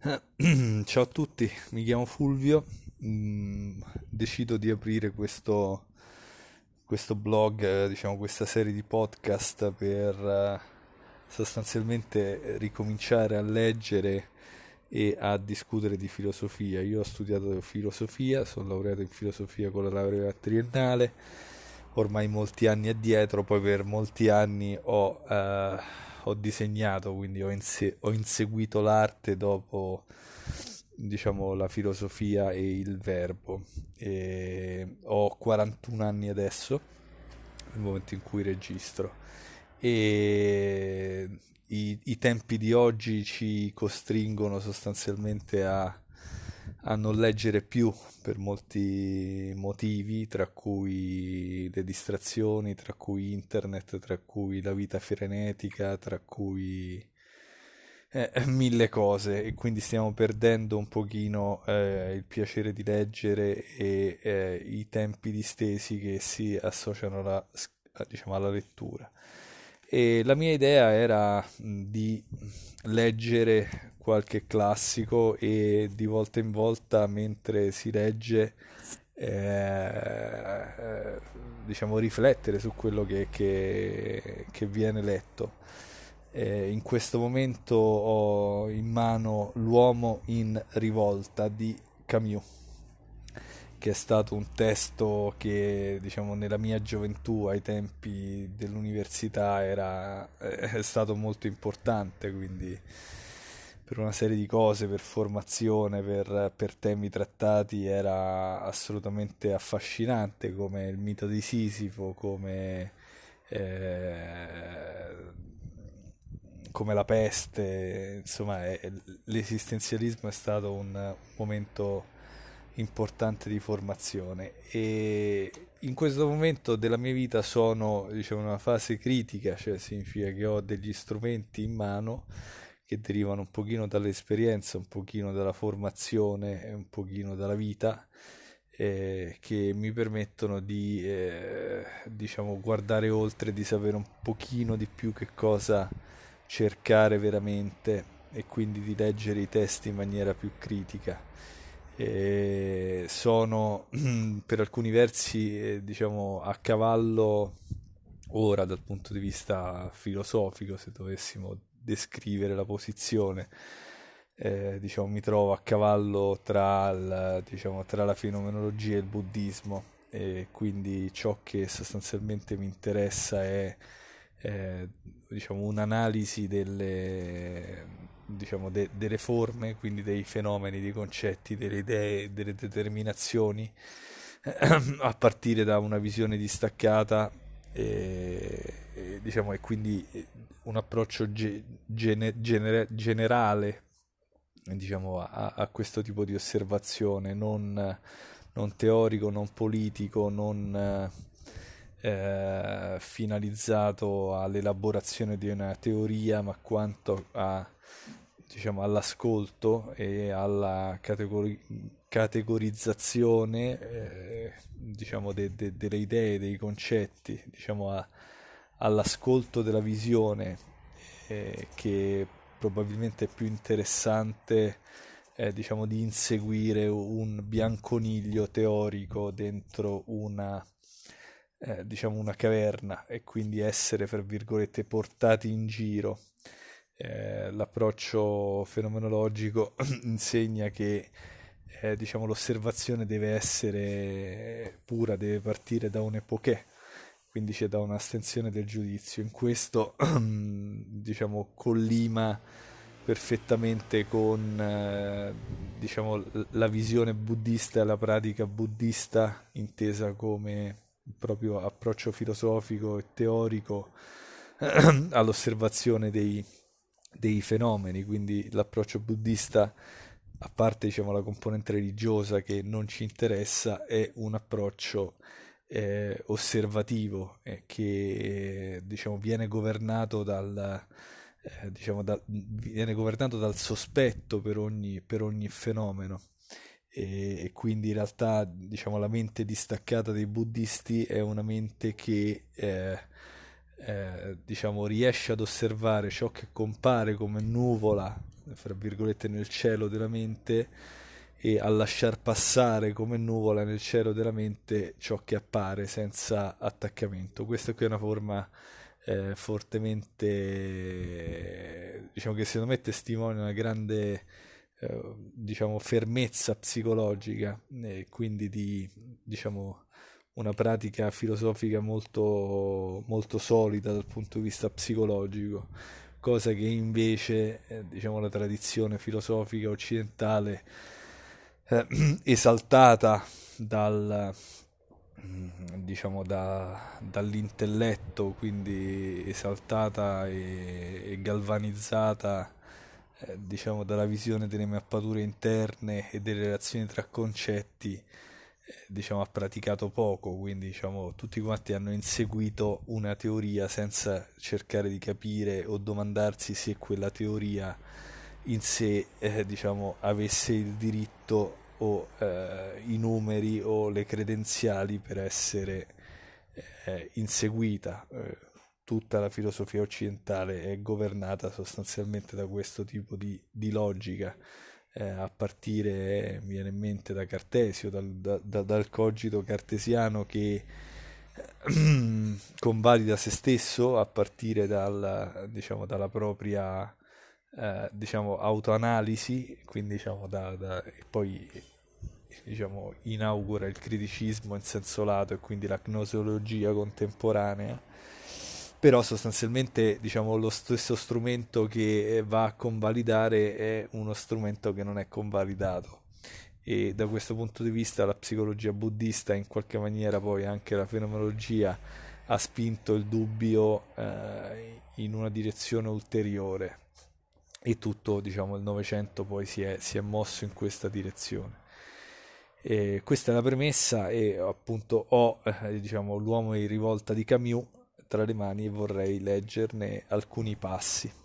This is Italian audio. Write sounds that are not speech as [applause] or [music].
[clears throat] Ciao a tutti, mi chiamo Fulvio, mm, decido di aprire questo, questo blog, eh, diciamo questa serie di podcast per eh, sostanzialmente ricominciare a leggere e a discutere di filosofia. Io ho studiato filosofia, sono laureato in filosofia con la laurea triennale, ormai molti anni addietro, poi per molti anni ho... Eh, ho disegnato, quindi ho, inse- ho inseguito l'arte dopo diciamo la filosofia e il verbo. E ho 41 anni adesso, nel momento in cui registro. E i, i tempi di oggi ci costringono sostanzialmente a a non leggere più per molti motivi, tra cui le distrazioni, tra cui internet, tra cui la vita frenetica, tra cui eh, [laughs] mille cose e quindi stiamo perdendo un pochino eh, il piacere di leggere e eh, i tempi distesi che si associano alla, diciamo, alla lettura. E la mia idea era di leggere qualche classico e di volta in volta mentre si legge eh, eh, diciamo riflettere su quello che, che, che viene letto. Eh, in questo momento ho in mano L'uomo in rivolta di Camus che è stato un testo che diciamo nella mia gioventù ai tempi dell'università era è stato molto importante quindi per una serie di cose per formazione per, per temi trattati era assolutamente affascinante come il mito di Sisifo come eh, come la peste. Insomma è, l'esistenzialismo è stato un, momento importante di formazione. E in questo momento della mia vita sono diciamo, in una fase critica, cioè significa che ho degli strumenti in mano che derivano un pochino dall'esperienza, un pochino dalla formazione un pochino dalla vita eh, che mi permettono di eh, diciamo guardare oltre, di sapere un pochino di più che cosa cercare veramente e quindi di leggere i testi in maniera più critica. E sono [clears throat] per alcuni versi eh, diciamo a cavallo ora dal punto di vista filosofico se dovessimo descrivere la posizione. Eh, diciamo mi trovo a cavallo tra, il, diciamo, tra la fenomenologia e il buddismo e quindi ciò che sostanzialmente mi interessa è eh, diciamo un'analisi delle diciamo, de- delle forme, quindi dei fenomeni, dei concetti, delle idee, delle determinazioni, [clears throat] a partire da una visione distaccata e, e, diciamo, e quindi un approccio ge- gene- genere- generale diciamo, a-, a, questo tipo di osservazione, non, non teorico, non politico, non eh, finalizzato all'elaborazione di una teoria, ma quanto a diciamo, all'ascolto e alla categori- categorizzazione eh, diciamo, de- de- delle idee, dei concetti, diciamo, a- all'ascolto della visione eh, che probabilmente è più interessante eh, diciamo, di inseguire un bianconiglio teorico dentro una, eh, diciamo una caverna e quindi essere, fra virgolette, portati in giro. Eh, l'approccio fenomenologico [clears throat] insegna che eh, diciamo, l'osservazione deve essere pura, deve partire da un'epoché, quindi c'è da un'astensione del giudizio. In questo [clears throat] diciamo, collima perfettamente con eh, diciamo, la visione buddista e la pratica buddista intesa come proprio approccio filosofico e teorico [clears throat] all'osservazione dei, dei fenomeni, quindi l'approccio buddista, a parte diciamo, la componente religiosa che non ci interessa, è un approccio eh, osservativo eh, che diciamo, viene governato dal... Eh, diciamo, da, viene governato dal sospetto per ogni, per ogni fenomeno. E, e, quindi in realtà diciamo, la mente distaccata dei buddisti è una mente che eh, eh, diciamo, riesce ad osservare ciò che compare come nuvola fra virgolette, nel cielo della mente e a lasciar passare come nuvola nel cielo della mente ciò che appare senza attaccamento. Questa qui è una forma eh, fortemente, diciamo che secondo me testimonia una grande eh, diciamo, fermezza psicologica e quindi di diciamo, una pratica filosofica molto, molto solida dal punto di vista psicologico, cosa che invece eh, diciamo, la tradizione filosofica occidentale eh, [clears throat] esaltata dal, diciamo da, dall'intelletto, quindi esaltata e, e galvanizzata eh, diciamo dalla visione delle mappature interne e delle relazioni tra concetti, eh, diciamo ha praticato poco, quindi diciamo tutti quanti hanno inseguito una teoria senza cercare di capire o domandarsi se quella teoria in sé eh, diciamo avesse il diritto o eh, i numeri o le credenziali per essere eh, inseguita. Eh, tutta la filosofia occidentale è governata sostanzialmente da questo tipo di, di logica, eh, a partire, mi viene in mente, da Cartesio, dal, da, dal cogito cartesiano che [clears throat] convalida se stesso a partire dal, diciamo, dalla propria eh, diciamo, autoanalisi, quindi diciamo, da, da, poi diciamo, inaugura il criticismo in senso lato e quindi la gnoseologia contemporanea. Però sostanzialmente diciamo lo stesso strumento che va a convalidare è uno strumento che non è convalidato. E da questo punto di vista la psicologia buddista in qualche maniera poi anche la fenomenologia ha spinto il dubbio eh, in una direzione ulteriore. E tutto diciamo il Novecento poi si è, si è mosso in questa direzione e questa è la premessa e appunto ho eh, diciamo, l'uomo in rivolta di Camus tra le mani e vorrei leggerne alcuni passi